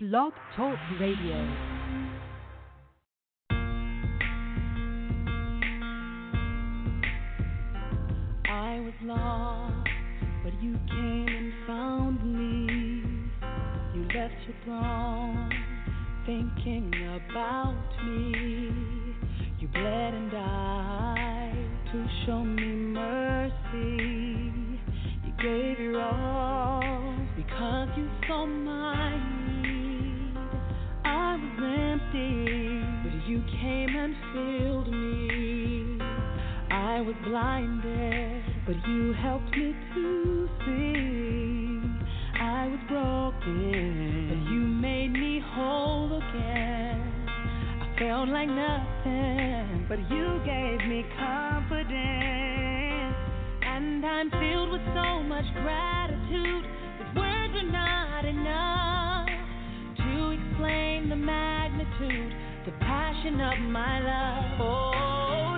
Blog Talk Radio. I was lost, but you came and found me. You left your throne, thinking about me. You bled and died to show me mercy. You gave your all because you saw my. I was empty, but you came and filled me. I was blinded, but you helped me to see. I was broken, but you made me whole again. I felt like nothing, but you gave me confidence. And I'm filled with so much gratitude that words are not enough explain the magnitude, the passion of my love. Oh,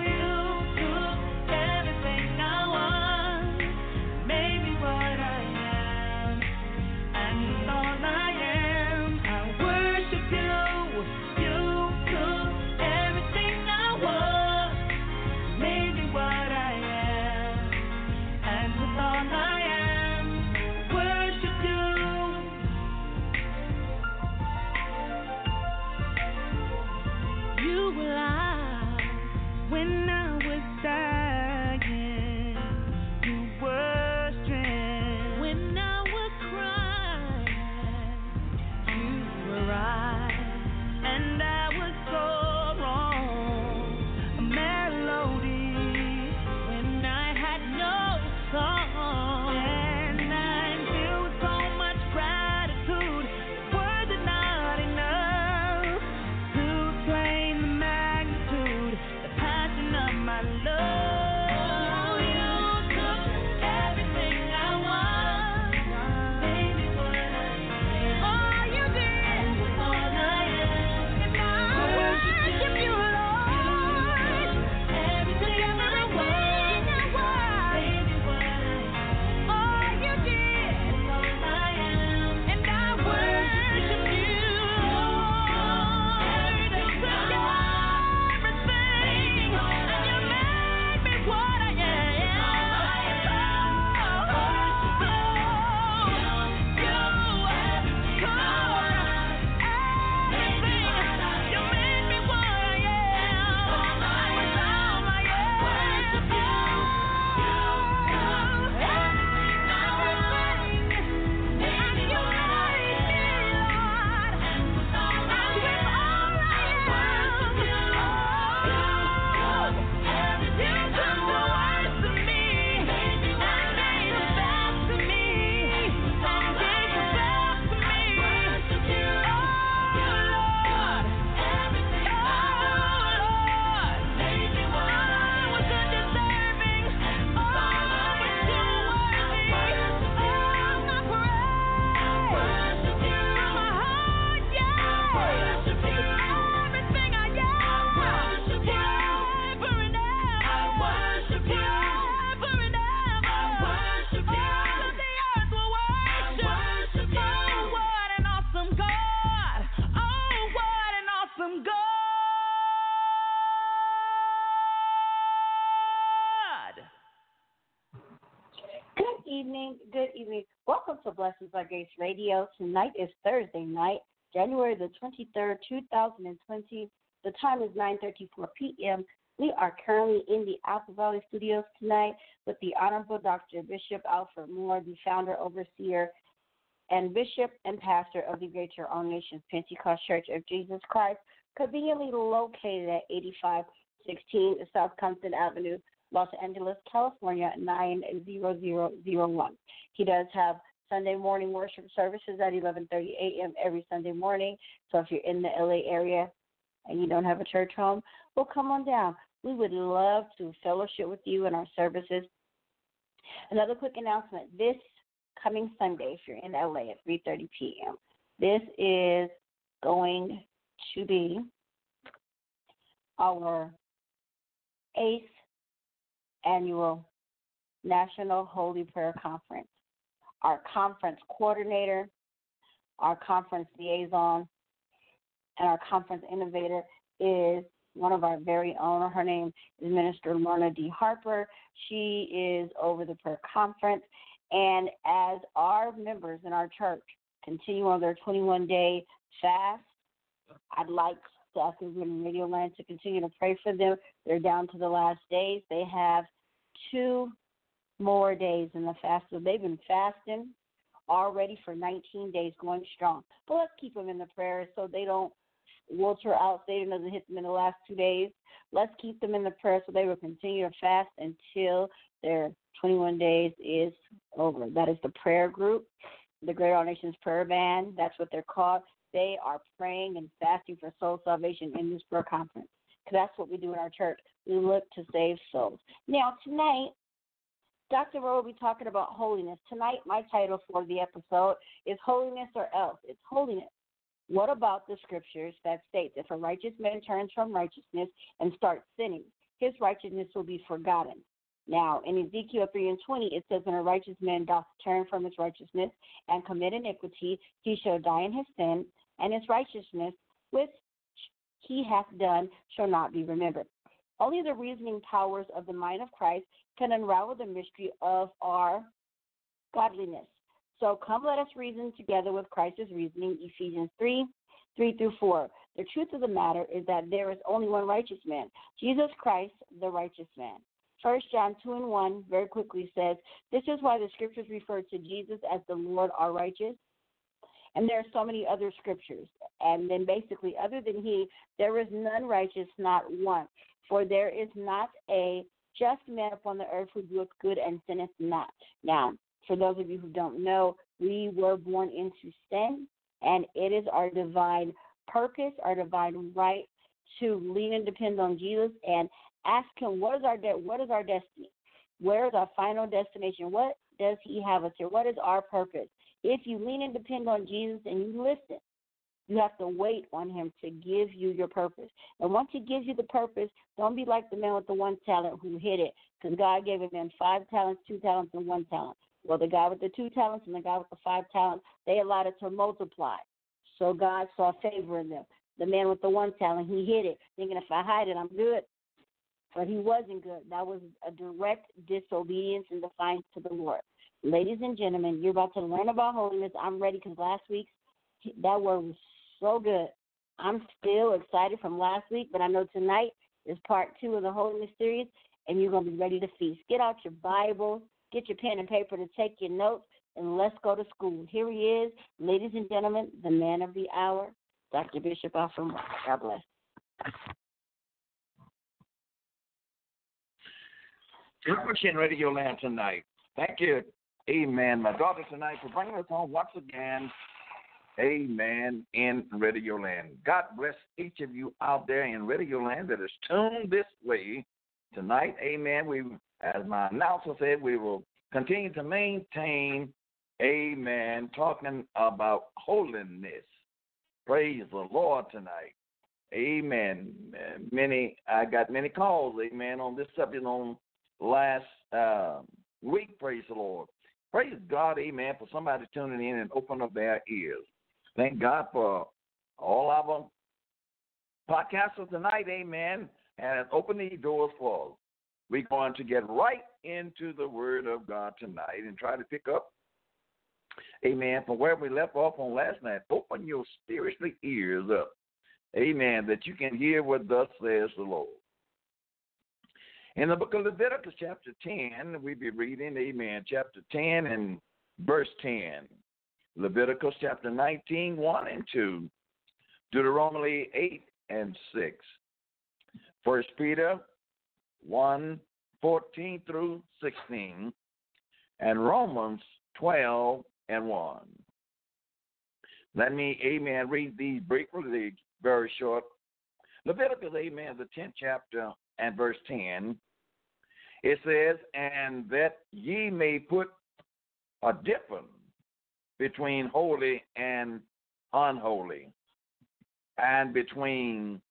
by Grace Radio. Tonight is Thursday night, January the 23rd, 2020. The time is 9:34 p.m. We are currently in the Alpha Valley Studios tonight with the Honorable Dr. Bishop Alfred Moore, the founder, overseer, and bishop and pastor of the Greater All Nations Pentecost Church of Jesus Christ, conveniently located at 8516 South Compton Avenue, Los Angeles, California 90001. He does have Sunday morning worship services at 11:30 a.m. every Sunday morning. So if you're in the LA area and you don't have a church home, well, come on down. We would love to fellowship with you in our services. Another quick announcement: this coming Sunday, if you're in LA at 3:30 p.m., this is going to be our eighth annual National Holy Prayer Conference. Our conference coordinator, our conference liaison, and our conference innovator is one of our very own. Her name is Minister Lorna D. Harper. She is over the prayer conference. And as our members in our church continue on their 21 day fast, I'd like us in Radio Land to continue to pray for them. They're down to the last days. They have two more days in the fast. So they've been fasting already for 19 days, going strong. But let's keep them in the prayers so they don't wilter out. Satan doesn't hit them in the last two days. Let's keep them in the prayer so they will continue to fast until their 21 days is over. That is the prayer group, the Great All Nations Prayer Band. That's what they're called. They are praying and fasting for soul salvation in this prayer conference. Because that's what we do in our church. We look to save souls. Now, tonight, Dr. Rowe will be talking about holiness. Tonight, my title for the episode is Holiness or Else. It's holiness. What about the scriptures that state if a righteous man turns from righteousness and starts sinning, his righteousness will be forgotten? Now, in Ezekiel 3 and 20, it says, When a righteous man doth turn from his righteousness and commit iniquity, he shall die in his sin, and his righteousness which he hath done shall not be remembered. Only the reasoning powers of the mind of Christ can unravel the mystery of our godliness. So come let us reason together with Christ's reasoning, Ephesians 3 3 through 4. The truth of the matter is that there is only one righteous man, Jesus Christ, the righteous man. First John 2 and 1 very quickly says, This is why the scriptures refer to Jesus as the Lord our righteous. And there are so many other scriptures. And then basically, other than he, there is none righteous, not one. For there is not a just man upon the earth who doeth good and sinneth not. Now, for those of you who don't know, we were born into sin, and it is our divine purpose, our divine right to lean and depend on Jesus and ask Him, what is our de- what is our destiny? Where is our final destination? What does He have us here? What is our purpose? If you lean and depend on Jesus and you listen, you have to wait on Him to give you your purpose. And once He gives you the purpose, don't be like the man with the one talent who hid it, because God gave him five talents, two talents, and one talent. Well, the guy with the two talents and the guy with the five talents, they allowed it to multiply. So God saw favor in them. The man with the one talent, he hid it, thinking if I hide it, I'm good. But he wasn't good. That was a direct disobedience and defiance to the Lord. Ladies and gentlemen, you're about to learn about holiness. I'm ready because last week that word was so good. I'm still excited from last week, but I know tonight is part two of the holiness series, and you're going to be ready to feast. Get out your Bibles, get your pen and paper to take your notes, and let's go to school. Here he is, ladies and gentlemen, the man of the hour, Dr. Bishop Alfred. God bless. Christian Radio Land tonight. Thank you. Amen. My daughter tonight for bringing us on once again. Amen. In Radio Land. God bless each of you out there in Radio Land that is tuned this way tonight. Amen. We, as my announcer said, we will continue to maintain. Amen. Talking about holiness. Praise the Lord tonight. Amen. Many I got many calls, amen, on this subject on last uh, week, praise the Lord. Praise God, amen, for somebody tuning in and opening up their ears. Thank God for all of our podcasters tonight, amen, and open these doors for us. We're going to get right into the Word of God tonight and try to pick up, amen, from where we left off on last night. Open your spiritual ears up, amen, that you can hear what thus says the Lord. In the book of Leviticus, chapter 10, we be reading, amen, chapter 10 and verse 10. Leviticus chapter 19, 1 and 2. Deuteronomy 8 and 6. First Peter 1, 14 through 16. And Romans 12, and 1. Let me, amen, read these briefly, very short. Leviticus, amen, the 10th chapter and verse 10. It says, And that ye may put a difference between holy and unholy, and between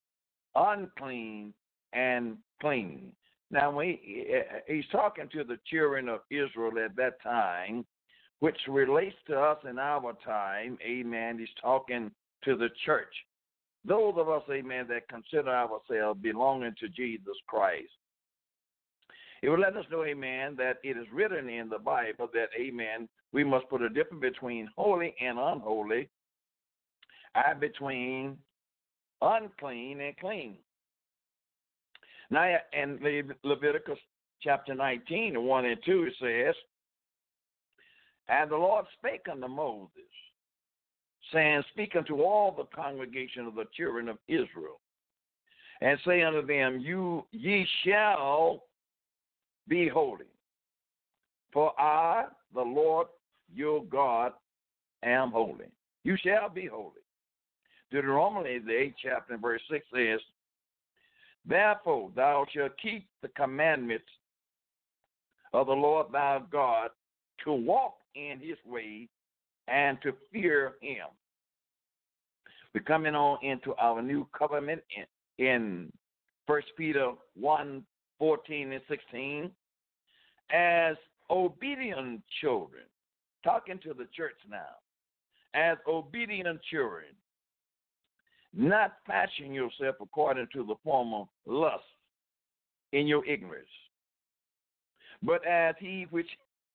unclean and clean. Now, when he, eh, eh, he's talking to the children of Israel at that time, which relates to us in our time. Amen. He's talking to the church. Those of us, amen, that consider ourselves belonging to Jesus Christ. It will let us know, amen, that it is written in the Bible that, amen, we must put a difference between holy and unholy, and between unclean and clean. Now, in Leviticus chapter 19, 1 and 2, it says, And the Lord spake unto Moses, saying, Speak unto all the congregation of the children of Israel, and say unto them, You ye shall be holy, for I, the Lord your God, am holy. You shall be holy. Deuteronomy, the eighth chapter, verse 6 says, Therefore thou shalt keep the commandments of the Lord thy God to walk in his way and to fear him. We're coming on into our new covenant in, in 1 Peter 1 14 and 16. As obedient children, talking to the church now, as obedient children, not fashion yourself according to the form of lust in your ignorance, but as he which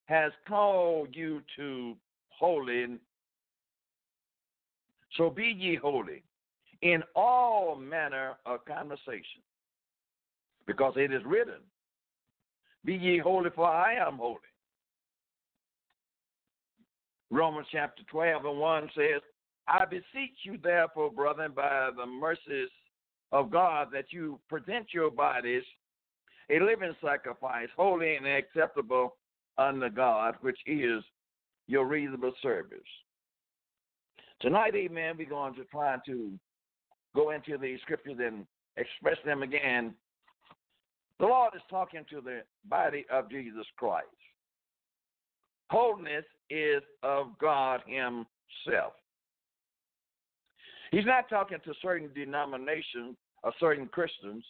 has called you to holy, so be ye holy in all manner of conversation, because it is written, Be ye holy, for I am holy. Romans chapter 12 and 1 says, I beseech you, therefore, brethren, by the mercies of God, that you present your bodies a living sacrifice, holy and acceptable unto God, which is your reasonable service. Tonight, amen, we're going to try to go into the scriptures and express them again. The Lord is talking to the body of Jesus Christ. Holiness is of God Himself. He's not talking to certain denominations or certain Christians.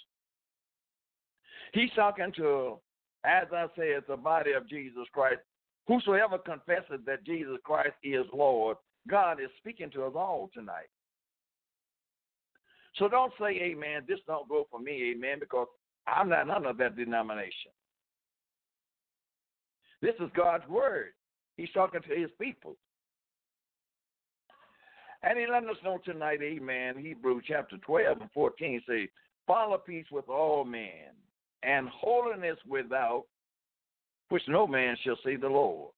He's talking to, as I say, it's the body of Jesus Christ. Whosoever confesses that Jesus Christ is Lord, God is speaking to us all tonight. So don't say, Amen, this don't go for me, Amen, because I'm not under that denomination. This is God's word. He's talking to his people. And he let us know tonight, amen, Hebrew chapter 12 and 14 say, follow peace with all men and holiness without which no man shall see the Lord.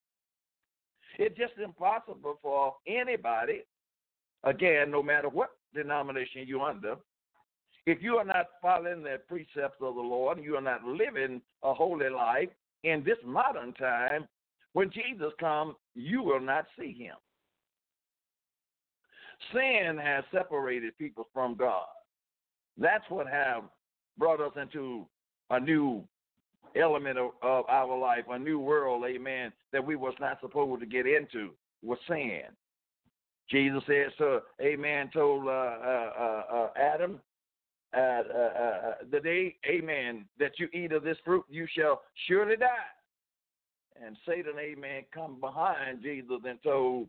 It's just impossible for anybody, again, no matter what denomination you're under, if you are not following the precepts of the Lord, you are not living a holy life in this modern time, when Jesus comes, you will not see him. Sin has separated people from God. That's what have brought us into a new element of, of our life, a new world, amen, that we was not supposed to get into was sin. Jesus said, so, amen, told uh, uh, uh, uh Adam, uh, uh, the day, amen, that you eat of this fruit, you shall surely die. And Satan, amen, come behind Jesus and told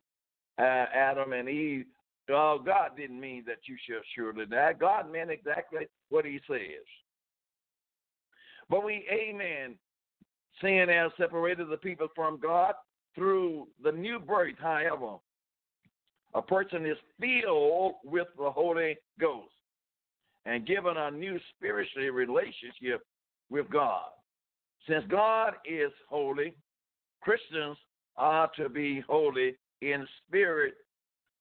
Adam and Eve, Oh, God didn't mean that you shall surely die. God meant exactly what he says. But we, amen, sin has separated the people from God through the new birth, however. A person is filled with the Holy Ghost and given a new spiritual relationship with God. Since God is holy, Christians are to be holy in spirit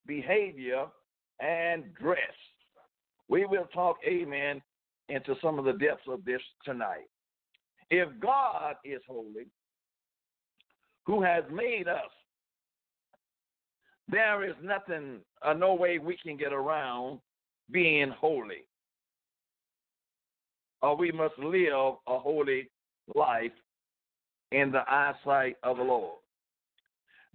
behavior, and dress. We will talk, amen, into some of the depths of this tonight. If God is holy, who has made us there is nothing, uh, no way we can get around being holy. Or we must live a holy life in the eyesight of the Lord.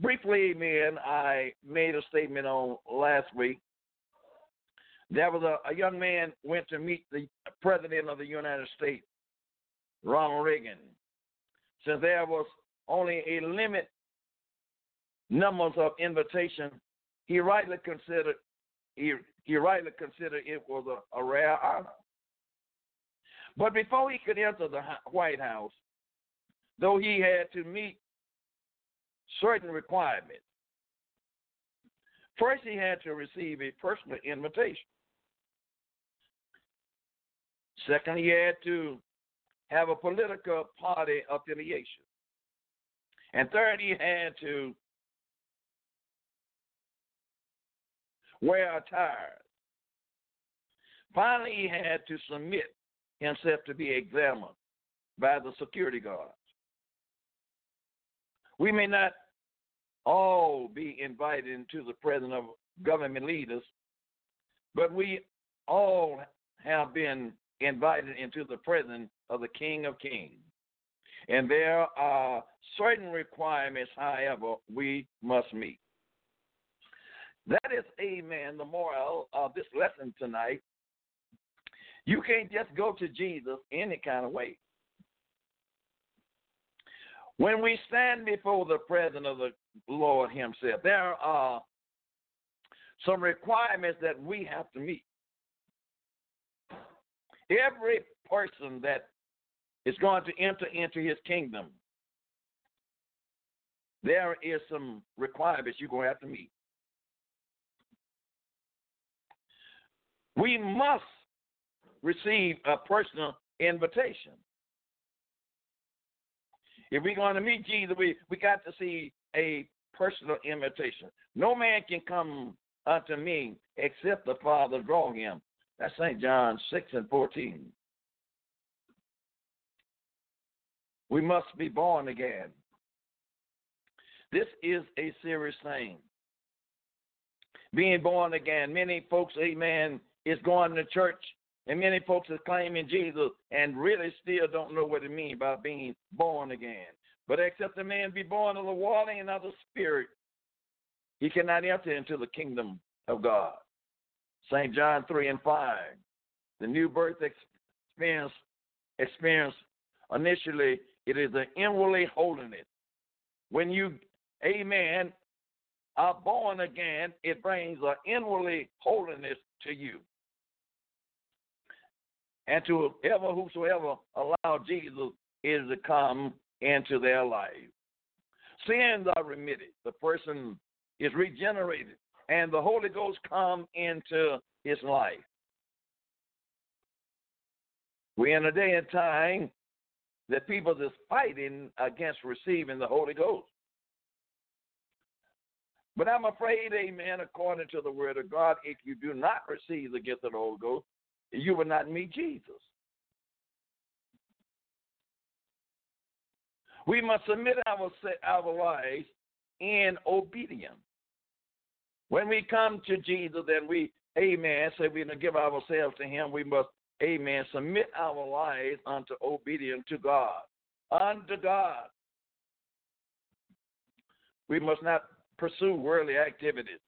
Briefly, amen, I made a statement on last week. There was a, a young man went to meet the president of the United States, Ronald Reagan. Since there was only a limit numbers of invitation, he rightly considered he, he rightly considered it was a, a rare honor. But before he could enter the White House, though he had to meet certain requirements, first he had to receive a personal invitation. Second, he had to have a political party affiliation. And third, he had to wear attire. Finally, he had to submit himself to be examined by the security guards. We may not all be invited into the presence of government leaders, but we all have been invited into the presence of the King of Kings. And there are certain requirements, however, we must meet. That is, amen, the moral of this lesson tonight. You can't just go to Jesus any kind of way. When we stand before the presence of the Lord Himself, there are some requirements that we have to meet. Every person that is going to enter into His kingdom, there is some requirements you're going to have to meet. We must receive a personal invitation. If we're going to meet Jesus, we, we got to see a personal invitation. No man can come unto me except the Father draw him. That's St. John 6 and 14. We must be born again. This is a serious thing. Being born again. Many folks, amen, is going to church and many folks are claiming Jesus and really still don't know what it means by being born again. But except a man be born of the water and of the Spirit, he cannot enter into the kingdom of God. St. John 3 and 5. The new birth experience, experience initially, it is an inwardly holiness. When you, amen, are born again, it brings an inwardly holiness to you and to ever whosoever allow Jesus is to come into their life. Sins are remitted. The person is regenerated, and the Holy Ghost come into his life. We're in a day and time that people is fighting against receiving the Holy Ghost. But I'm afraid, amen, according to the word of God, if you do not receive the gift of the Holy Ghost, you will not meet Jesus. We must submit our, our lives in obedience. When we come to Jesus and we, amen, say we're going to give ourselves to Him, we must, amen, submit our lives unto obedience to God. Unto God. We must not pursue worldly activities,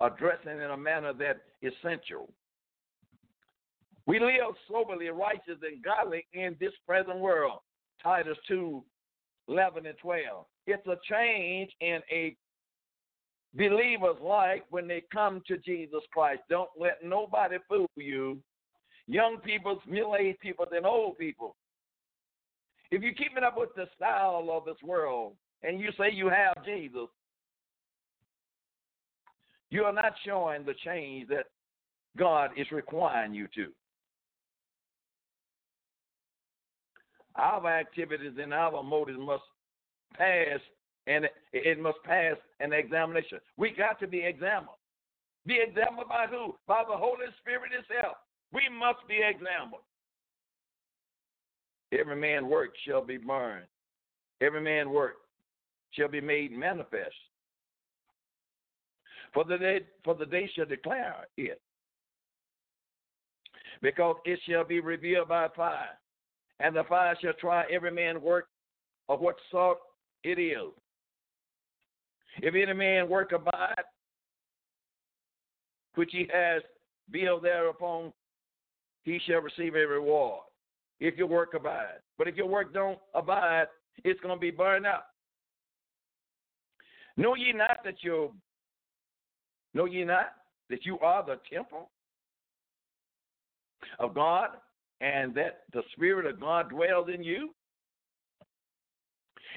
addressing in a manner that is sensual. We live soberly, righteous, and godly in this present world. Titus 2 11 and 12. It's a change in a believer's life when they come to Jesus Christ. Don't let nobody fool you. Young people, middle aged people, and old people. If you're keeping up with the style of this world and you say you have Jesus, you are not showing the change that God is requiring you to. Our activities and our motives must pass and it must pass an examination. We got to be examined. Be examined by who? By the Holy Spirit itself. We must be examined. Every man's work shall be burned. Every man's work shall be made manifest. For the day, for the day shall declare it, because it shall be revealed by fire, and the fire shall try every man work of what sort it is. If any man work abide, which he has built thereupon, he shall receive a reward. If your work abide. But if your work don't abide, it's going to be burned up. Know ye not that you know ye not that you are the temple of God and that the Spirit of God dwells in you?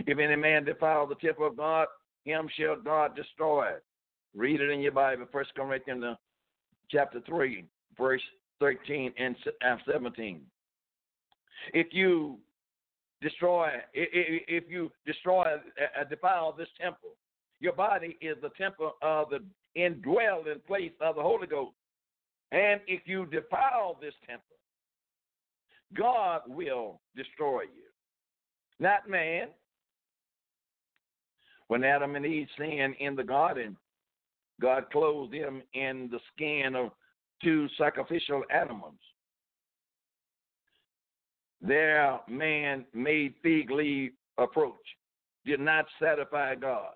If any man defile the temple of God, him shall God destroy. Read it in your Bible, First Corinthians uh, chapter 3, verse 13 and 17. If you destroy, if you destroy, uh, defile this temple, your body is the temple of the indwelling place of the Holy Ghost. And if you defile this temple, God will destroy you, not man. When Adam and Eve sinned in the garden, God clothed them in the skin of two sacrificial animals. Their man made fig leaf approach did not satisfy God.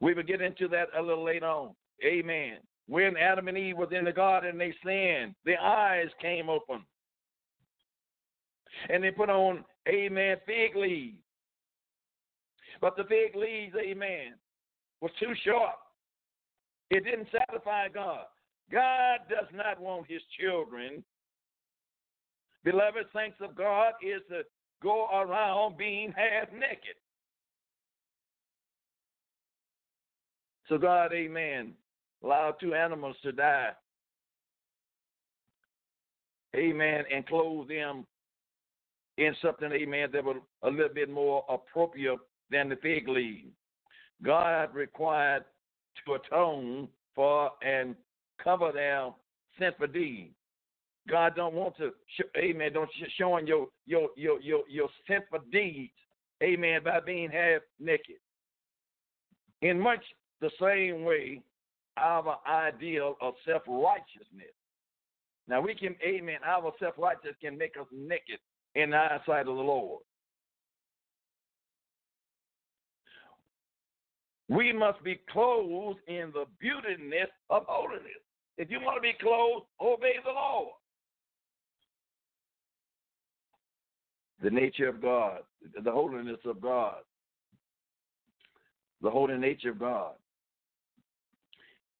We will get into that a little later on. Amen. When Adam and Eve was in the garden, they sinned. Their eyes came open. And they put on, amen, fig leaves. But the fig leaves, amen, was too short. It didn't satisfy God. God does not want his children. Beloved saints of God is to go around being half naked. So God, amen, allowed two animals to die. Amen, and clothe them in something, amen, that was a little bit more appropriate than the fig leaf. God required to atone for and cover their for deed. God don't want to, amen, don't showing your your your your your for deeds, amen, by being half naked. In much the same way, our ideal of self righteousness. Now we can, amen, our self righteousness can make us naked in the eyesight of the Lord. We must be clothed in the beautiness of holiness. If you want to be clothed, obey the Lord. The nature of God, the holiness of God, the holy nature of God.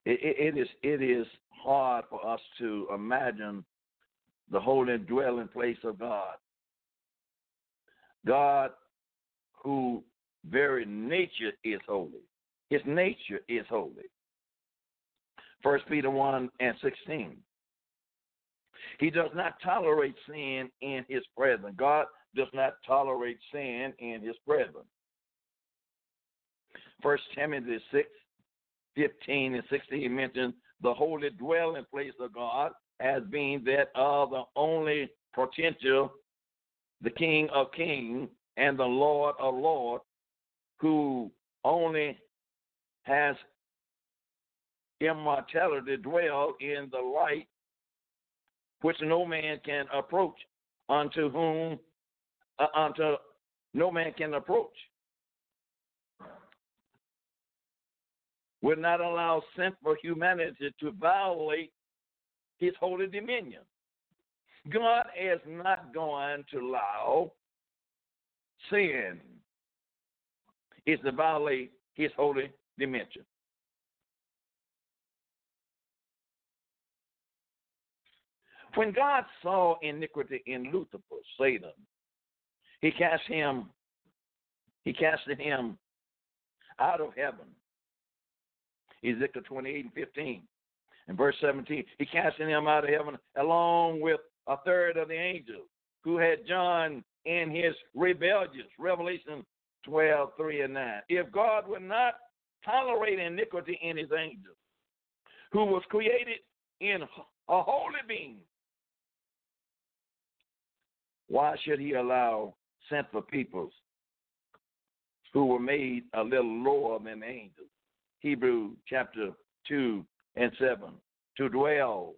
It, it, it is it is hard for us to imagine the holy dwelling place of God. God, who very nature is holy. His nature is holy. First Peter 1 and 16. He does not tolerate sin in his presence. God does not tolerate sin in his presence. First Timothy 6, 15 and 16 mentions the holy dwelling place of God as being that of the only potential, the King of kings and the Lord of lords, who only has immortality dwell in the light which no man can approach, unto whom uh, unto no man can approach. Will not allow sinful humanity to violate his holy dominion. God is not going to allow sin is to violate his holy dimension. When God saw iniquity in Lucifer, Satan, he cast him, he casted him out of heaven. Ezekiel 28 and 15. In verse 17, he casted him out of heaven along with a third of the angels who had John in his rebellious. Revelation 12, 3 and 9. If God would not tolerate iniquity in his angels, who was created in a holy being, why should he allow sinful peoples who were made a little lower than angels? Hebrew chapter 2 and 7, to dwell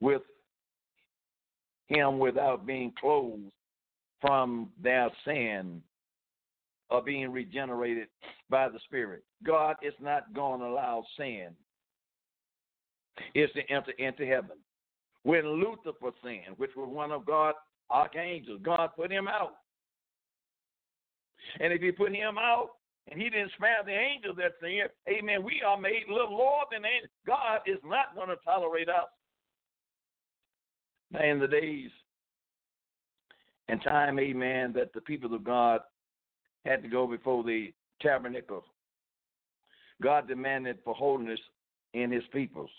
with him without being closed from their sin or being regenerated by the Spirit. God is not going to allow sin is to enter into heaven. When Lucifer sinned, which was one of God's archangels, God put him out. And if he put him out and he didn't spare the angels that sinned, amen, we are made a little lower than angels. God is not going to tolerate us. Now, in the days and time, amen, that the people of God had to go before the tabernacle, God demanded for holiness in his peoples.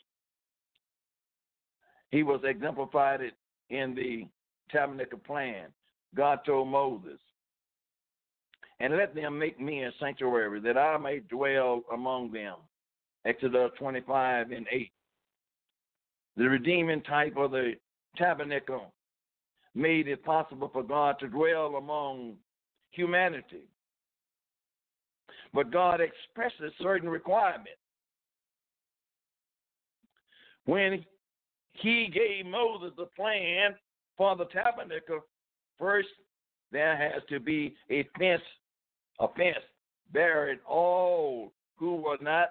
He was exemplified in the tabernacle plan. God told Moses, and let them make me a sanctuary that I may dwell among them. Exodus 25 and 8. The redeeming type of the tabernacle made it possible for God to dwell among humanity. But God expresses certain requirements. When he gave Moses the plan for the tabernacle, first there has to be a fence, a fence buried all who were not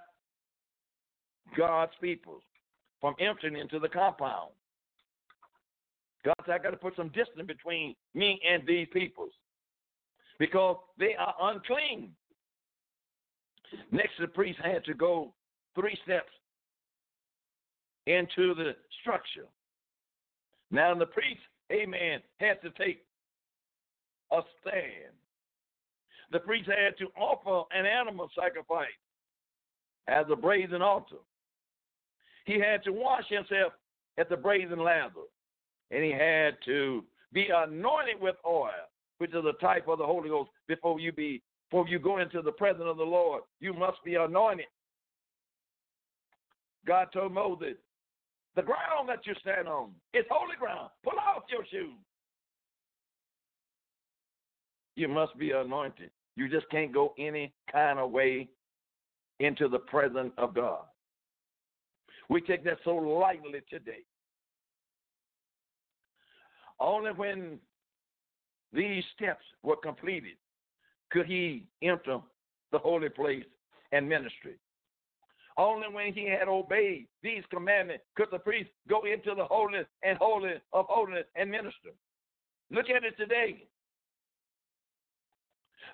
God's people from entering into the compound. God said, I got to put some distance between me and these peoples because they are unclean. Next, the priest had to go three steps into the structure. Now, the priest, amen, had to take a stand. The priest had to offer an animal sacrifice as a brazen altar. He had to wash himself at the brazen laver and he had to be anointed with oil, which is a type of the Holy Ghost. Before you be, before you go into the presence of the Lord, you must be anointed. God told Moses, "The ground that you stand on is holy ground. Pull off your shoes. You must be anointed. You just can't go any kind of way into the presence of God. We take that so lightly today. Only when these steps were completed could he enter the holy place and ministry. Only when he had obeyed these commandments could the priest go into the holiness and holy of holiness and minister. Look at it today.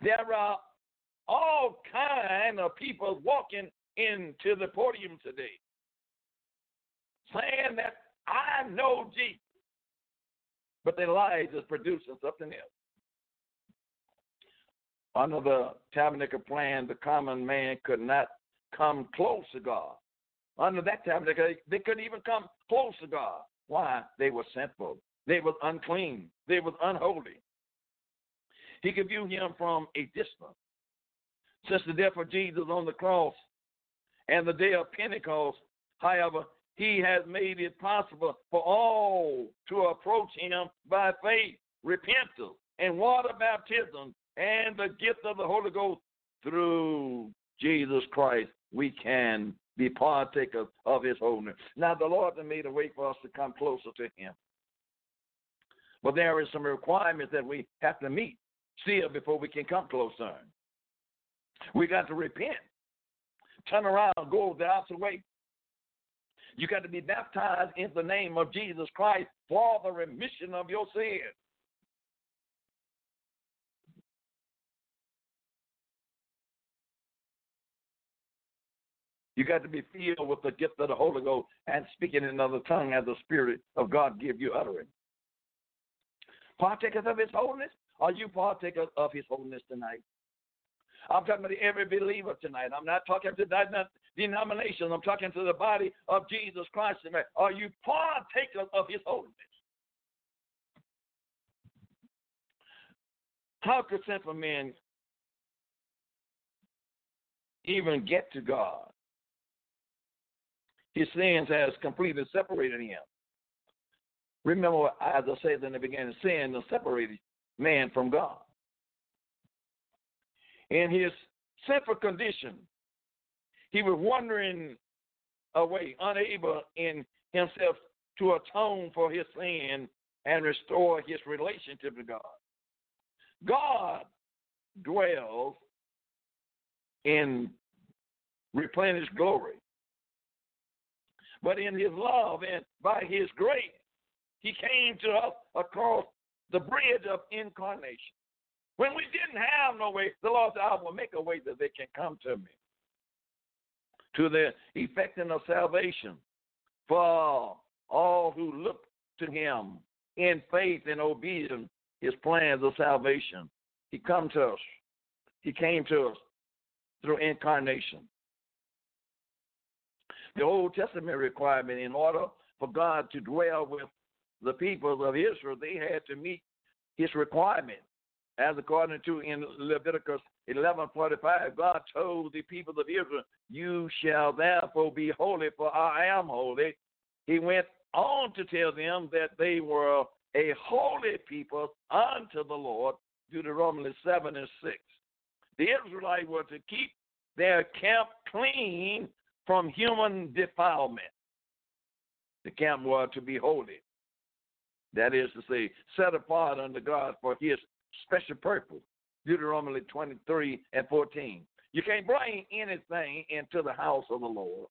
There are all kind of people walking into the podium today saying that I know Jesus but their lives is producing something else. Under the tabernacle plan, the common man could not come close to God. Under that tabernacle, they couldn't even come close to God. Why? They were sinful. They were unclean. They were unholy. He could view him from a distance. Since the death of Jesus on the cross and the day of Pentecost, however, he has made it possible for all to approach him by faith, repentance, and water baptism, and the gift of the Holy Ghost through Jesus Christ. We can be partakers of his holiness. Now, the Lord has made a way for us to come closer to him. But there is some requirements that we have to meet still before we can come closer. We got to repent, turn around, go the opposite way, you got to be baptized in the name of Jesus Christ for the remission of your sins. You got to be filled with the gift of the Holy Ghost and speaking in another tongue as the Spirit of God give you utterance. Partakers of His holiness? Are you partakers of His holiness tonight? I'm talking to every believer tonight. I'm not talking to denominations. I'm talking to the body of Jesus Christ tonight. Are you partakers of his holiness? How could sinful men even get to God? His sins has completely separated him. Remember, as I said in the beginning, sin has separated man from God. In his sinful condition, he was wandering away, unable in himself to atone for his sin and restore his relationship to God. God dwells in replenished glory. But in his love and by his grace, he came to us across the bridge of incarnation. When we didn't have no way, the Lord said, I will make a way that they can come to me. To the effecting of salvation for all who look to him in faith and obedience, his plans of salvation. He come to us. He came to us through incarnation. The Old Testament requirement in order for God to dwell with the people of Israel, they had to meet his requirement. As according to in Leviticus 11:45, God told the people of Israel, "You shall therefore be holy, for I am holy." He went on to tell them that they were a holy people unto the Lord, Deuteronomy 7 and 6. The Israelites were to keep their camp clean from human defilement. The camp was to be holy. That is to say, set apart unto God for his special purpose. Deuteronomy 23 and 14. You can't bring anything into the house of the Lord.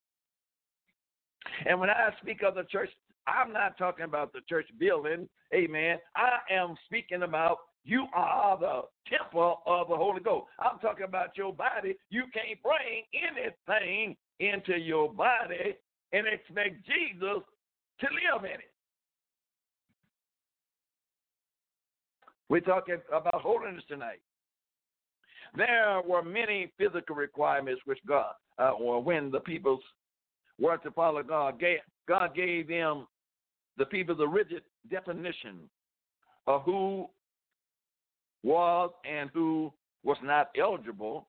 And when I speak of the church, I'm not talking about the church building. Amen. I am speaking about you are the temple of the Holy Ghost. I'm talking about your body. You can't bring anything into your body and expect Jesus to live in it. We're talking about holiness tonight. There were many physical requirements which God, uh, or when the peoples were to follow God, God gave them, the people, the rigid definition of who was and who was not eligible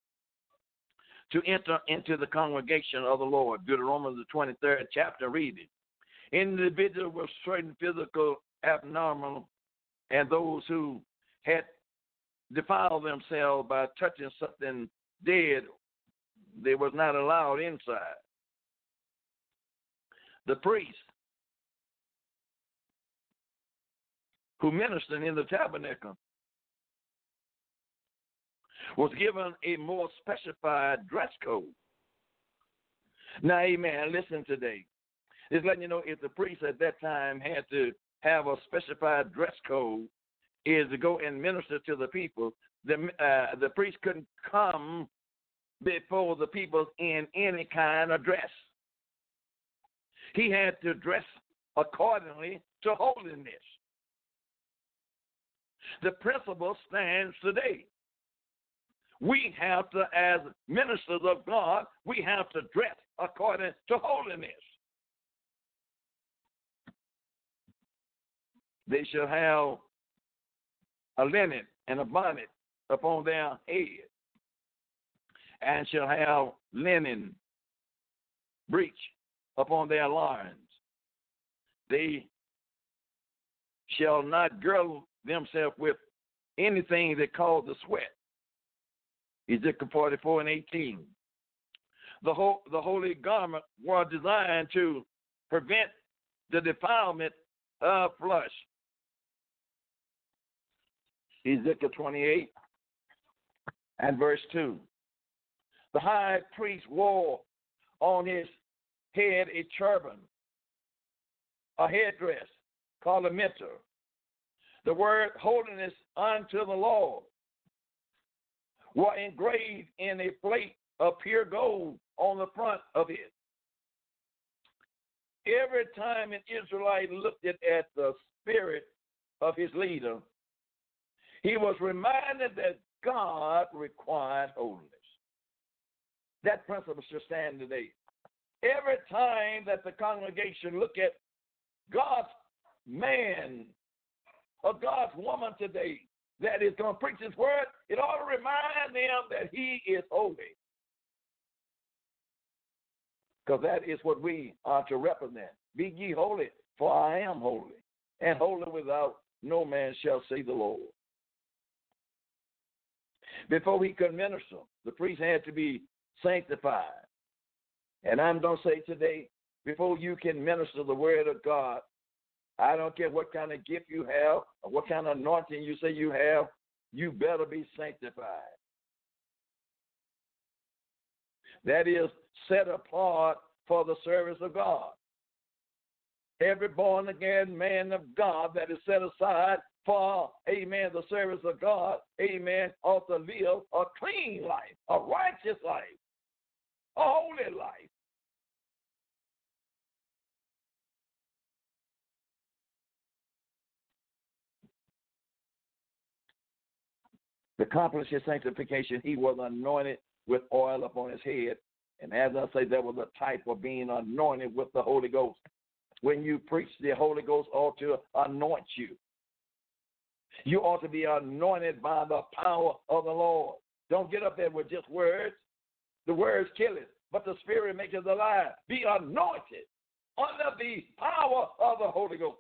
to enter into the congregation of the Lord. Deuteronomy the 23rd chapter, read it. Individuals with certain physical abnormal and those who had defiled themselves by touching something dead, they was not allowed inside. The priest who ministered in the tabernacle was given a more specified dress code. Now, amen, listen today. It's letting you know if the priest at that time had to have a specified dress code, is to go and minister to the people. The uh, the priest couldn't come before the people in any kind of dress. He had to dress accordingly to holiness. The principle stands today. We have to, as ministers of God, we have to dress according to holiness. They shall have a linen and a bonnet upon their head, and shall have linen breech upon their loins. They shall not girdle themselves with anything that causes sweat. Ezekiel 44 and 18. The, whole, the holy garment was designed to prevent the defilement of flesh. Ezekiel 28 and verse 2. The high priest wore on his head a turban, a headdress called a mitre. The word holiness unto the Lord were engraved in a plate of pure gold on the front of it. Every time an Israelite looked at, at the spirit of his leader, he was reminded that God required holiness. That principle should stand today. Every time that the congregation look at God's man or God's woman today, that is going to preach his word, it ought to remind them that he is holy. Because that is what we are to represent. Be ye holy, for I am holy. And holy without no man shall see the Lord. Before he could minister, the priest had to be sanctified. And I'm going to say today, before you can minister the word of God, I don't care what kind of gift you have or what kind of anointing you say you have, you better be sanctified. That is set apart for the service of God. Every born again man of God that is set aside for, amen, the service of God, amen, ought to live a clean life, a righteous life, a holy life. To accomplish his sanctification, he was anointed with oil upon his head. And as I say, that was a type of being anointed with the Holy Ghost. When you preach, the Holy Ghost ought to anoint you. You ought to be anointed by the power of the Lord. Don't get up there with just words. The words kill it, but the Spirit makes it alive. Be anointed under the power of the Holy Ghost.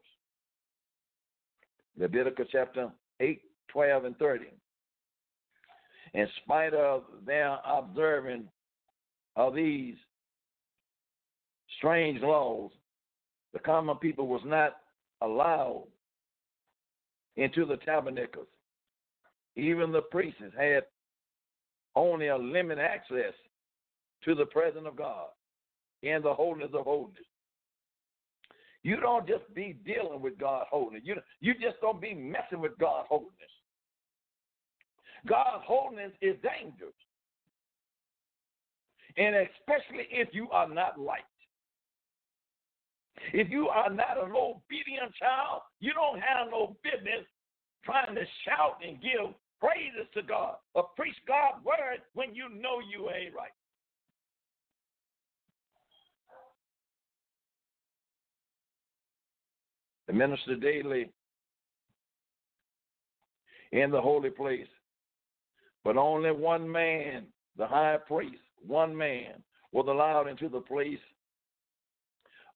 Leviticus chapter 8, 12, and 30. in spite of their observing of these strange laws, the common people was not allowed into the tabernacles. Even the priests had only a limited access to the presence of God in the holiness of holiness. You don't just be dealing with God holiness. You, you just don't be messing with God holiness. God's holiness is dangerous. And especially if you are not right. If you are not an obedient child, you don't have no business trying to shout and give praises to God or preach God's word when you know you ain't right. The minister daily in the holy place but only one man, the high priest, one man, was allowed into the place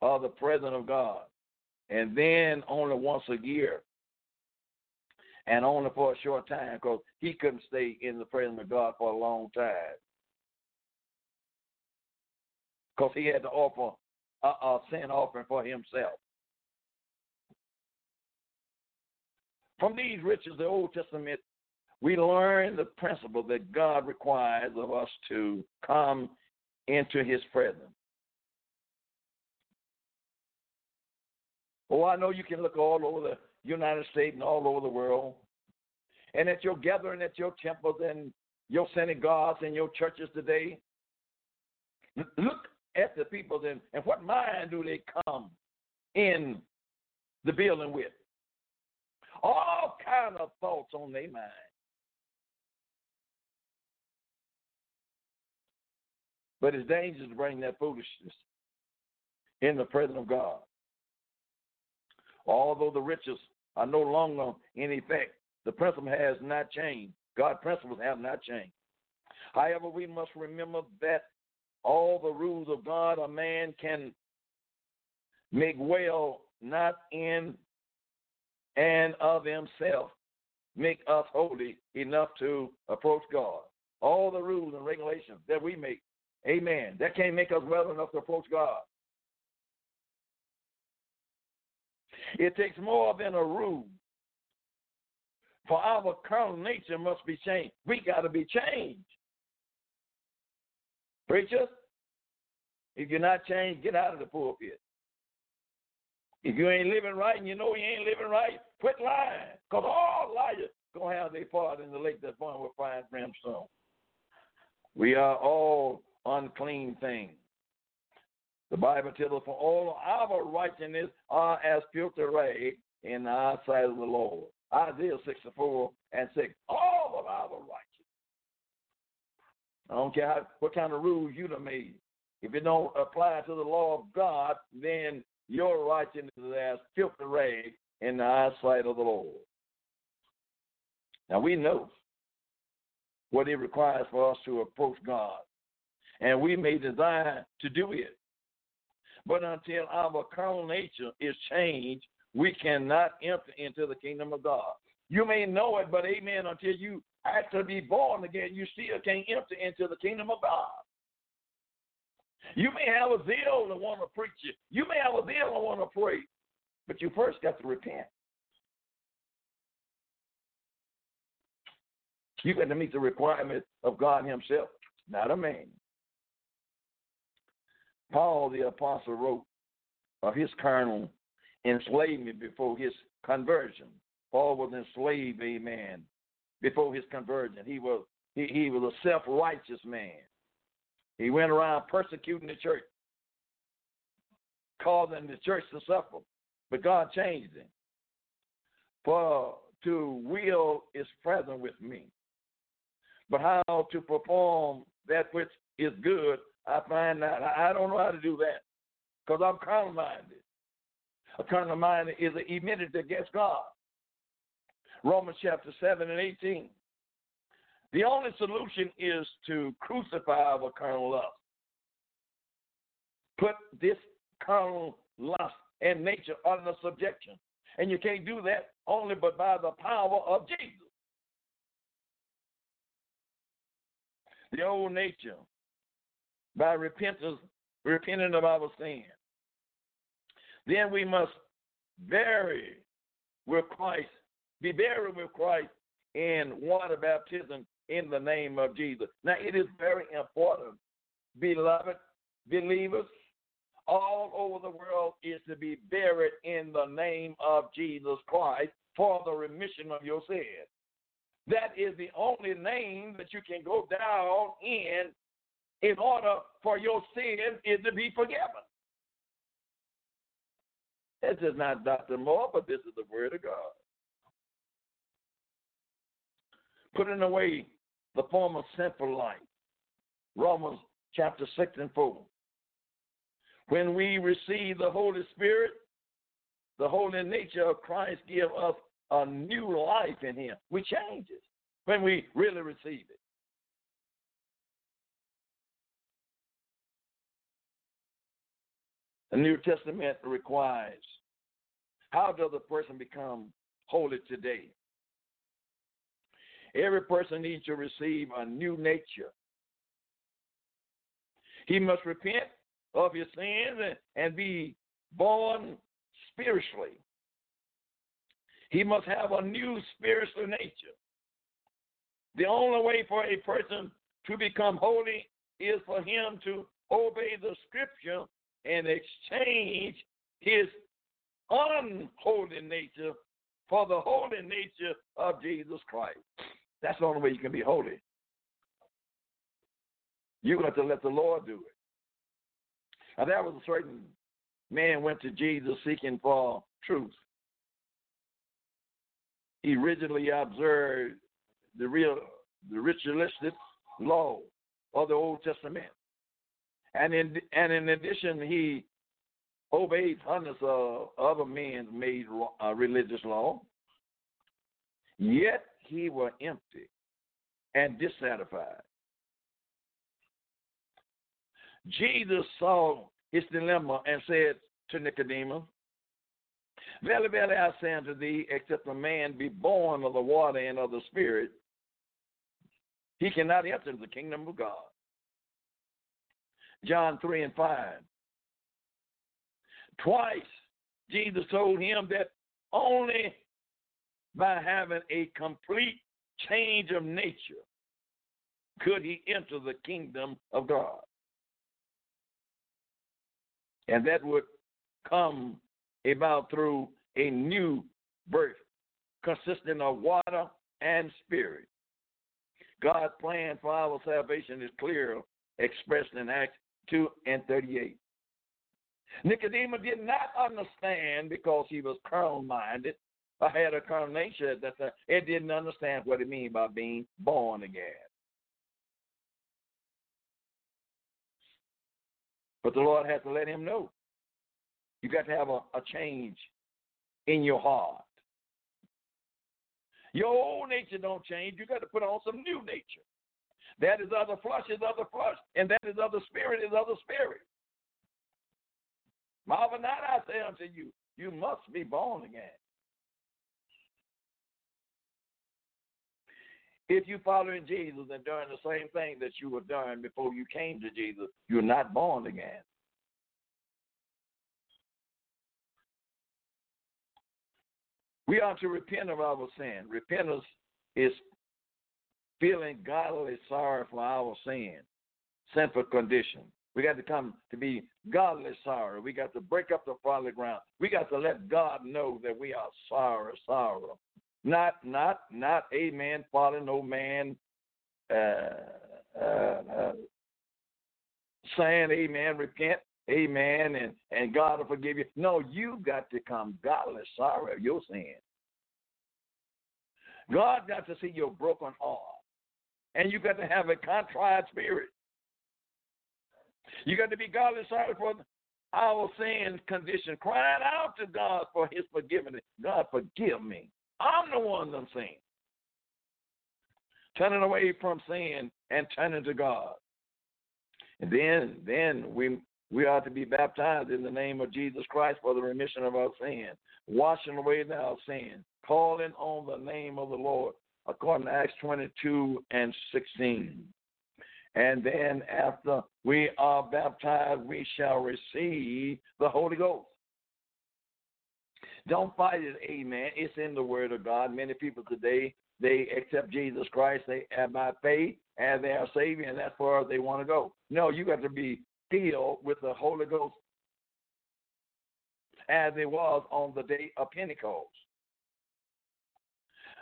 of the presence of God. And then only once a year. And only for a short time because he couldn't stay in the presence of God for a long time. Because he had to offer a, a sin offering for himself. From these riches, the Old Testament we learn the principle that God requires of us to come into his presence. Oh, I know you can look all over the United States and all over the world. And at your gathering at your temples and your synagogues and your churches today, look at the people and, and what mind do they come in the building with? All kind of thoughts on their mind. But it's dangerous to bring that foolishness in the presence of God. Although the riches are no longer in effect, the principle has not changed. God's principles have not changed. However, we must remember that all the rules of God a man can make well not in and of himself make us holy enough to approach God. All the rules and regulations that we make Amen. That can't make us well enough to approach God. It takes more than a rule. For our carnal nature must be changed. We got to be changed. Preacher, if you're not changed, get out of the pulpit. If you ain't living right and you know you ain't living right, quit lying. Because all liars going to have their part in the lake that's burning with fire and brimstone. We are all unclean thing. The Bible tells us, for all our righteousness are as filthy rag in the eyesight of the Lord. Isaiah 64 and 6. All of our righteousness. I don't care how, what kind of rules you have made. If it don't apply to the law of God, then your righteousness is as filthy rag in the eyesight of the Lord. Now we know what it requires for us to approach God and we may desire to do it. But until our carnal nature is changed, we cannot enter into the kingdom of God. You may know it, but amen, until you actually be born again, you still can't enter into the kingdom of God. You may have a zeal to want to preach it. You may have a zeal to want to pray, but you first got to repent. You got to meet the requirements of God Himself, not a man. Paul the apostle wrote of his carnal enslavement before his conversion. Paul was enslaved, amen, before his conversion. He was he, he was a self righteous man. He went around persecuting the church, causing the church to suffer. But God changed him. For to will is present with me. But how to perform that which is good, I find out. I don't know how to do that because I'm carnal minded. A carnal mind is an enmity against God. Romans chapter 7 and 18. The only solution is to crucify our carnal lust. Put this carnal lust and nature under subjection. And you can't do that only but by the power of Jesus. The old nature, by repentance, repenting of our sin. Then we must bury with Christ, be buried with Christ in water baptism in the name of Jesus. Now, it is very important, beloved believers, all over the world is to be buried in the name of Jesus Christ for the remission of your sins. That is the only name that you can go down in in order for your sins is to be forgiven. This is not Dr. Moore, but this is the word of God. Putting away the former sinful life. Romans chapter 6 and 4. When we receive the Holy Spirit, the holy nature of Christ give us a new life in him. We change it when we really receive it. The New Testament requires how does a person become holy today? Every person needs to receive a new nature. He must repent of his sins and be born spiritually. He must have a new spiritual nature. The only way for a person to become holy is for him to obey the scripture and exchange his unholy nature for the holy nature of Jesus Christ. That's the only way you can be holy. You got to let the Lord do it. Now there was a certain man went to Jesus seeking for truth. He rigidly observed the real the ritualistic law of the Old Testament. And in and in addition, he obeyed hundreds of other men's made uh, religious law. Yet he was empty and dissatisfied. Jesus saw his dilemma and said to Nicodemus, Verily, verily, I say unto thee, except a man be born of the water and of the Spirit, he cannot enter the kingdom of God. John 3 and 5. Twice, Jesus told him that only by having a complete change of nature could he enter the kingdom of God. And that would come about through a new birth consisting of water and spirit. God's plan for our salvation is clear, expressed in Acts 2 and 38. Nicodemus did not understand because he was carnal minded. I had a carnal nature that time. It didn't understand what it means by being born again. But the Lord has to let him know. You got to have a, a change in your heart. Your old nature don't change. You got to put on some new nature. That is other flesh is other flesh, and that is other spirit is other spirit. Marvel not, I say unto you, you must be born again. If you're following Jesus and doing the same thing that you were doing before you came to Jesus, you're not born again. We are to repent of our sin. Repentance is feeling godly sorry for our sin, sinful condition. We got to come to be godly sorry. We got to break up the folly ground. We got to let God know that we are sorry, sorrow. Not, not, not, a man folly, no man, uh, uh, uh, saying, amen, repent, amen, and, and God will forgive you. No, you've got to come godly sorry of your sin. God got to see your broken heart. And you got to have a contrite spirit. You got to be godly sorry for our sin condition, crying out to God for his forgiveness. God, forgive me. I'm the one that's sin. Turning away from sin and turning to God. And then then we we are to be baptized in the name of Jesus Christ for the remission of our sin, washing away our sin, calling on the name of the Lord, according to Acts 22 and 16. And then after we are baptized, we shall receive the Holy Ghost. Don't fight it, amen. It's in the Word of God. Many people today, they accept Jesus Christ they have by faith as their Savior, and that's where they want to go. No, you got to be filled with the Holy Ghost as it was on the day of Pentecost.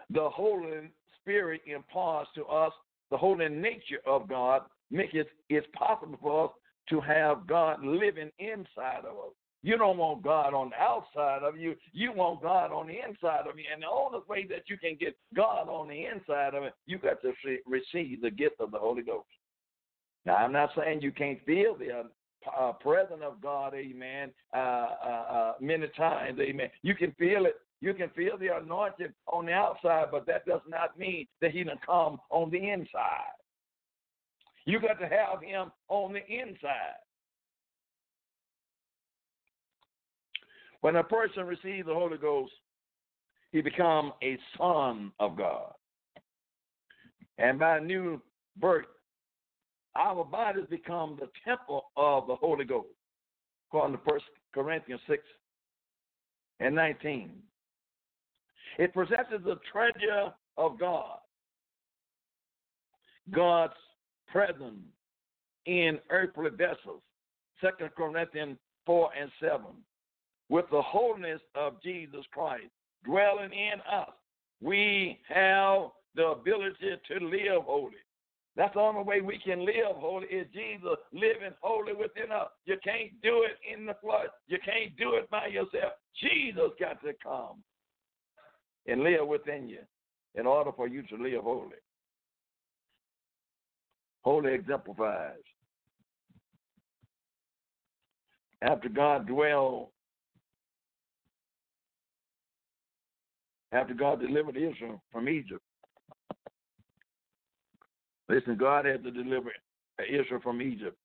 The Holy Spirit imparts to us the holy nature of God, make it it's possible for us to have God living inside of us. You don't want God on the outside of you. You want God on the inside of you. And the only way that you can get God on the inside of it, you got to receive the gift of the Holy Ghost. Now, I'm not saying you can't feel the uh, presence of God, amen, uh, uh, uh, many times, amen. You can feel it. You can feel the anointing on the outside, but that does not mean that he done come on the inside. You got to have him on the inside. When a person receives the Holy Ghost, he become a son of God. And by new birth, our bodies become the temple of the Holy Ghost, according to 1 Corinthians 6 and 19. It possesses the treasure of God, God's presence in earthly vessels, 2 Corinthians 4 and 7, with the holiness of Jesus Christ dwelling in us. We have the ability to live holy. That's the only way we can live holy is Jesus living holy within us. You can't do it in the flesh. You can't do it by yourself. Jesus got to come and live within you in order for you to live holy. Holy exemplifies. After God dwelled, after God delivered Israel from Egypt, Listen, God had to deliver Israel from Egypt.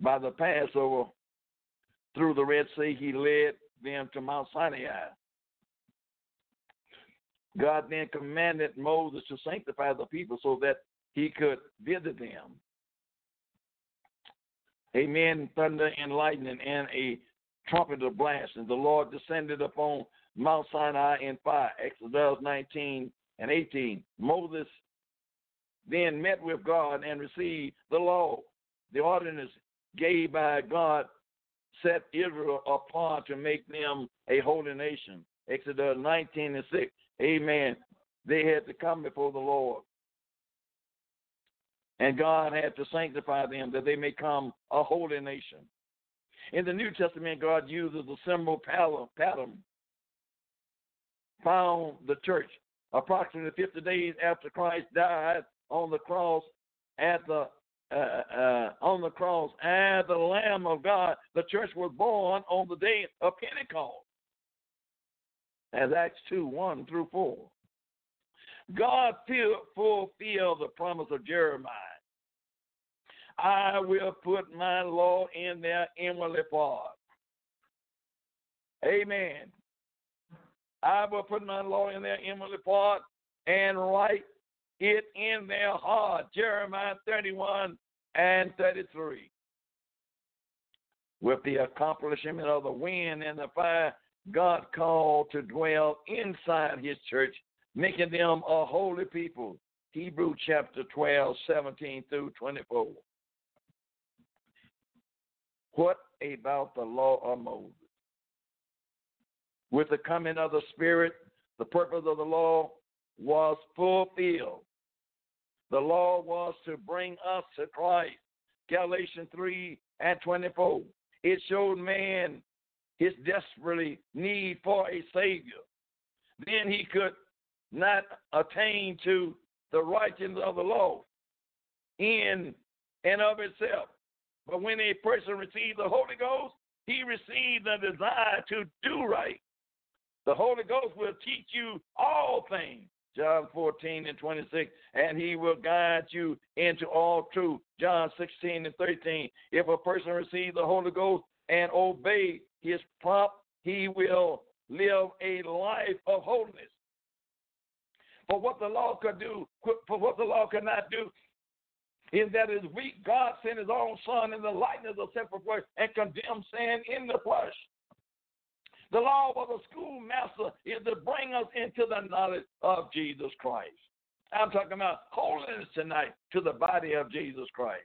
By the Passover, through the Red Sea, he led them to Mount Sinai. God then commanded Moses to sanctify the people so that he could visit them. Amen. Thunder and lightning and a trumpet of blast. And the Lord descended upon Mount Sinai in fire. Exodus 19 and 18. Moses then met with God and received the law. The ordinance gave by God set Israel apart to make them a holy nation. Exodus 19 and 6. Amen. They had to come before the Lord. And God had to sanctify them that they may come a holy nation. In the New Testament, God uses the symbol pattern found the church approximately 50 days after Christ died on the cross at the uh, uh, on the cross as the Lamb of God. The church was born on the day of Pentecost, as Acts 2 1 through 4. God fulfilled the promise of Jeremiah. I will put my law in their inwardly part. Amen. I will put my law in their inwardly part and write it in their heart. Jeremiah 31 and 33. With the accomplishment of the wind and the fire, God called to dwell inside his church, making them a holy people. Hebrew chapter 12, 17 through 24. What about the law of Moses? With the coming of the Spirit, the purpose of the law was fulfilled. The law was to bring us to Christ. Galatians 3 and 24. It showed man his desperately need for a Savior. Then he could not attain to the righteousness of the law in and of itself. But when a person receives the Holy Ghost, he receives the desire to do right. The Holy Ghost will teach you all things. John 14 and 26, and he will guide you into all truth. John 16 and 13. If a person receives the Holy Ghost and obey his prompt, he will live a life of holiness. For what the law could do, for what the law could not do, is that is weak. God sent his own son in the likeness of sinful flesh and condemned sin in the flesh. The law of the schoolmaster is to bring us into the knowledge of Jesus Christ. I'm talking about holiness tonight to the body of Jesus Christ.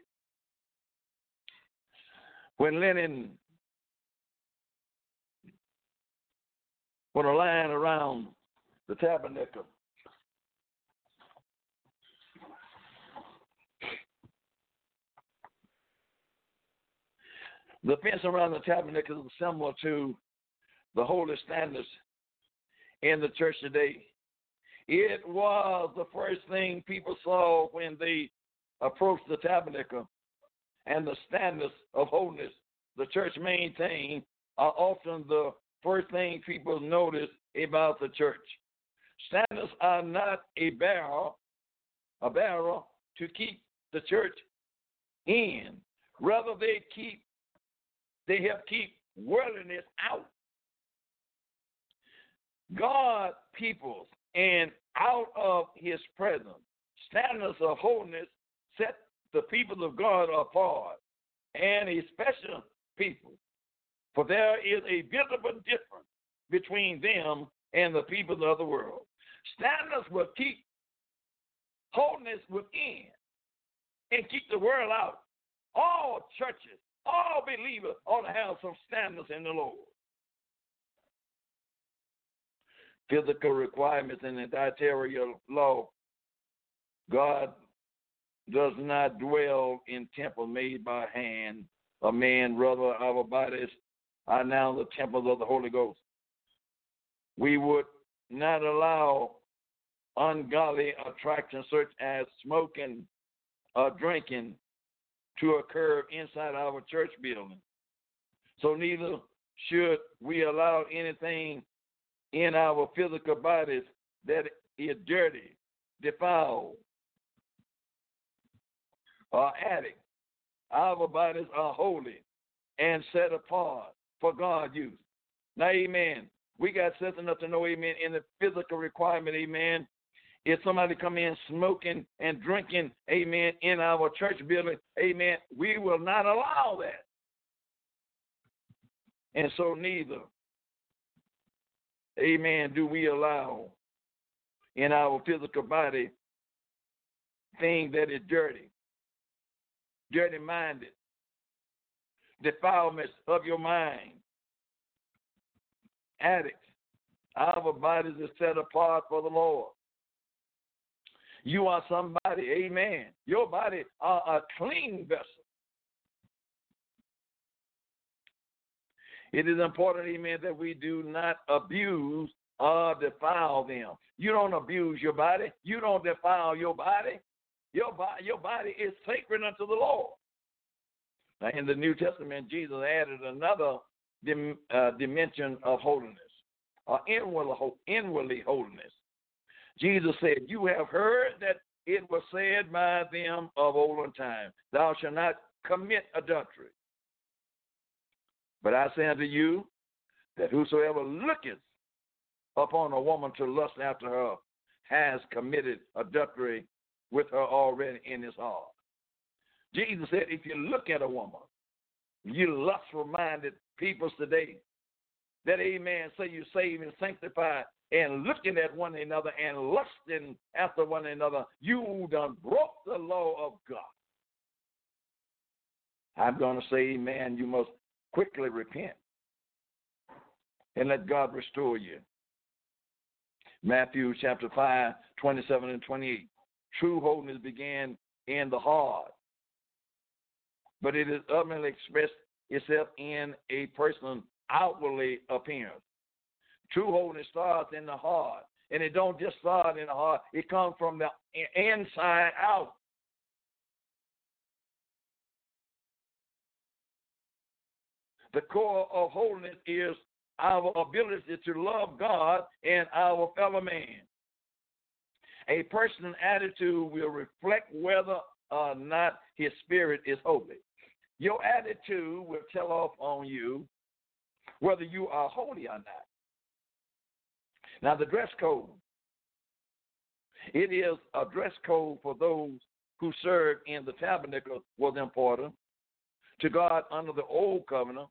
When Lenin put a line around the tabernacle, the fence around the tabernacle is similar to the holy standards in the church today. It was the first thing people saw when they approached the tabernacle and the standards of holiness the church maintained are often the first thing people notice about the church. Standards are not a barrel, a barrel to keep the church in. Rather, they keep they help keep worldliness out. God peoples and out of his presence. Standards of holiness set the people of God apart and a special people. For there is a visible difference between them and the people of the world. Standards will keep holiness within and keep the world out. All churches, all believers ought to have some standards in the Lord. physical requirements in the dietary law, God does not dwell in temple made by hand of man, rather our bodies are now the temples of the Holy Ghost. We would not allow ungodly attractions such as smoking or drinking to occur inside our church building. So neither should we allow anything in our physical bodies that is dirty, defiled, or addict. Our bodies are holy and set apart for God use. Now, amen. We got sense enough to know, amen, in the physical requirement, amen. If somebody come in smoking and drinking, amen, in our church building, amen, we will not allow that. And so neither amen, do we allow in our physical body things that is dirty, dirty minded, defilements of your mind, addicts. Our bodies are set apart for the Lord. You are somebody, amen. Your body are a clean vessel. It is important, amen, that we do not abuse or defile them. You don't abuse your body. You don't defile your body. Your body, your body is sacred unto the Lord. Now, in the New Testament, Jesus added another dim, uh, dimension of holiness, or inwardly, inwardly holiness. Jesus said, You have heard that it was said by them of olden time, Thou shalt not commit adultery. But I say unto you that whosoever looketh upon a woman to lust after her has committed adultery with her already in his heart. Jesus said, if you look at a woman, you lustful minded peoples today, that amen, say you saved and sanctified, and looking at one another and lusting after one another, you done broke the law of God. I'm going to say, amen, you must quickly repent and let God restore you. Matthew chapter 5, 27 and 28. True holiness began in the heart, but it is ultimately expressed itself in a person's outwardly appearance. True holiness starts in the heart, and it don't just start in the heart; it comes from the inside out. The core of holiness is our ability to love God and our fellow man. A person's attitude will reflect whether or not his spirit is holy. Your attitude will tell off on you whether you are holy or not. Now, the dress code. It is a dress code for those who served in the tabernacle was important to God under the old covenant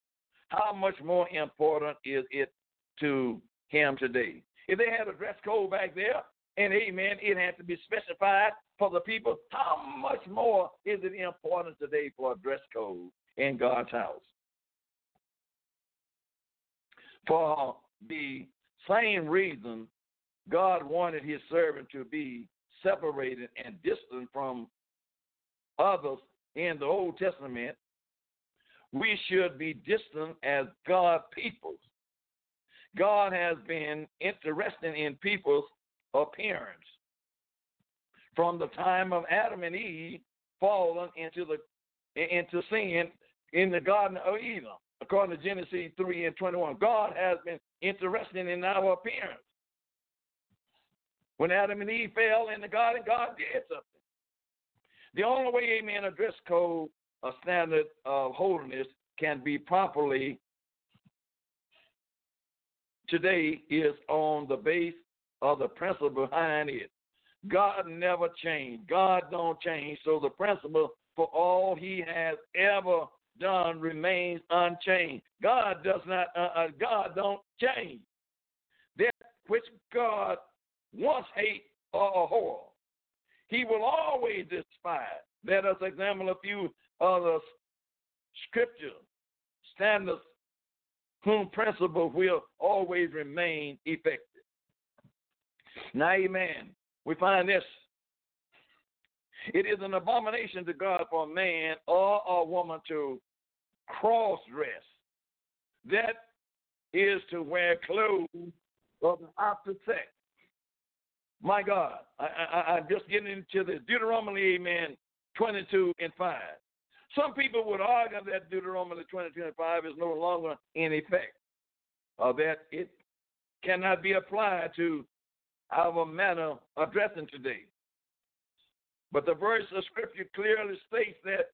how much more important is it to him today? If they had a dress code back there, and amen, it has to be specified for the people, how much more is it important today for a dress code in God's house? For the same reason, God wanted his servant to be separated and distant from others in the Old Testament we should be distant as God peoples. God has been interested in people's appearance. From the time of Adam and Eve fallen into the into sin in the Garden of Eden, according to Genesis 3 and 21. God has been interested in our appearance. When Adam and Eve fell in the garden, God did something. The only way, amen, a dress code a standard of holiness can be properly today is on the base of the principle behind it. God never changed. God don't change. So the principle for all he has ever done remains unchanged. God does not, uh, uh, God don't change. That which God once hate or abhor, he will always despise. Let us examine a few other scripture standards whom principle will always remain effective. Now, amen. We find this. It is an abomination to God for a man or a woman to cross dress. That is to wear clothes of the opposite sex. My God, I, I'm just getting into this. Deuteronomy, amen, 22 and 5. Some people would argue that Deuteronomy 22 and 5 is no longer in effect, or that it cannot be applied to our manner of dressing today. But the verse of Scripture clearly states that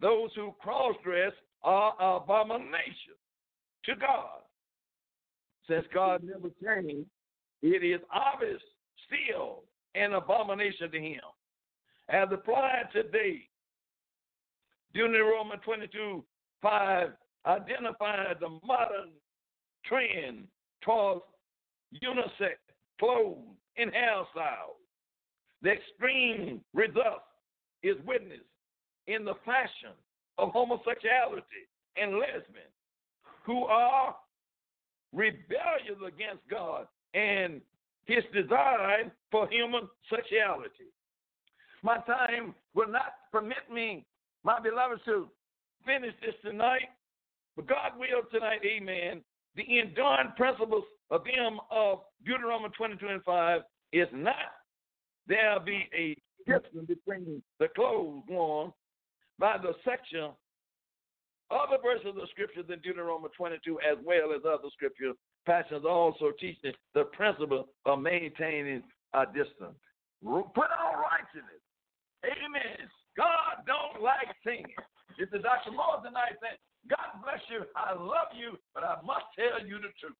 those who cross dress are abomination to God. Since God never changed, it is obvious still an abomination to Him. As applied today, Deuteronomy 22 5 identifies the modern trend towards unisex clothes and hairstyles. The extreme result is witnessed in the fashion of homosexuality and lesbian who are rebellious against God and his design for human sexuality. My time will not permit me my beloved, to finish this tonight. But God will tonight, amen. The enduring principles of them of Deuteronomy 22 and 5 is not there be a difference between the clothes worn by the section other verses of the scripture than Deuteronomy 22 as well as other scripture passages also teaching the principle of maintaining a distance. Put on righteousness. Amen. God don't like singing. It's the Dr. Moore tonight saying, God bless you. I love you, but I must tell you the truth.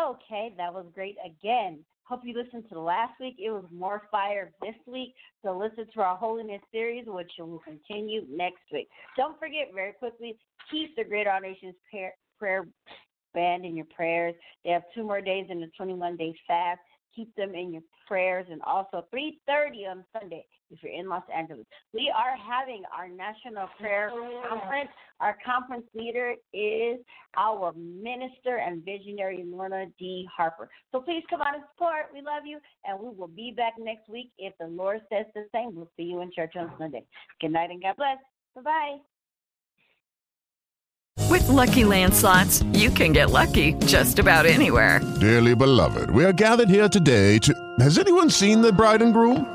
Okay, that was great again. Hope you listened to the last week. It was more fire this week. So listen to our Holiness series, which will continue next week. Don't forget, very quickly, keep the Great All Nations prayer, prayer band in your prayers. They have two more days in the 21 day fast. Keep them in your prayers. And also 3.30 on Sunday if you're in Los Angeles. We are having our National Prayer Conference. Our conference leader is our minister and visionary, Lorna D. Harper. So please come out and support. We love you. And we will be back next week if the Lord says the same. We'll see you in church on Sunday. Good night and God bless. Bye-bye. With Lucky Land slots, you can get lucky just about anywhere. Dearly beloved, we are gathered here today to. Has anyone seen the bride and groom?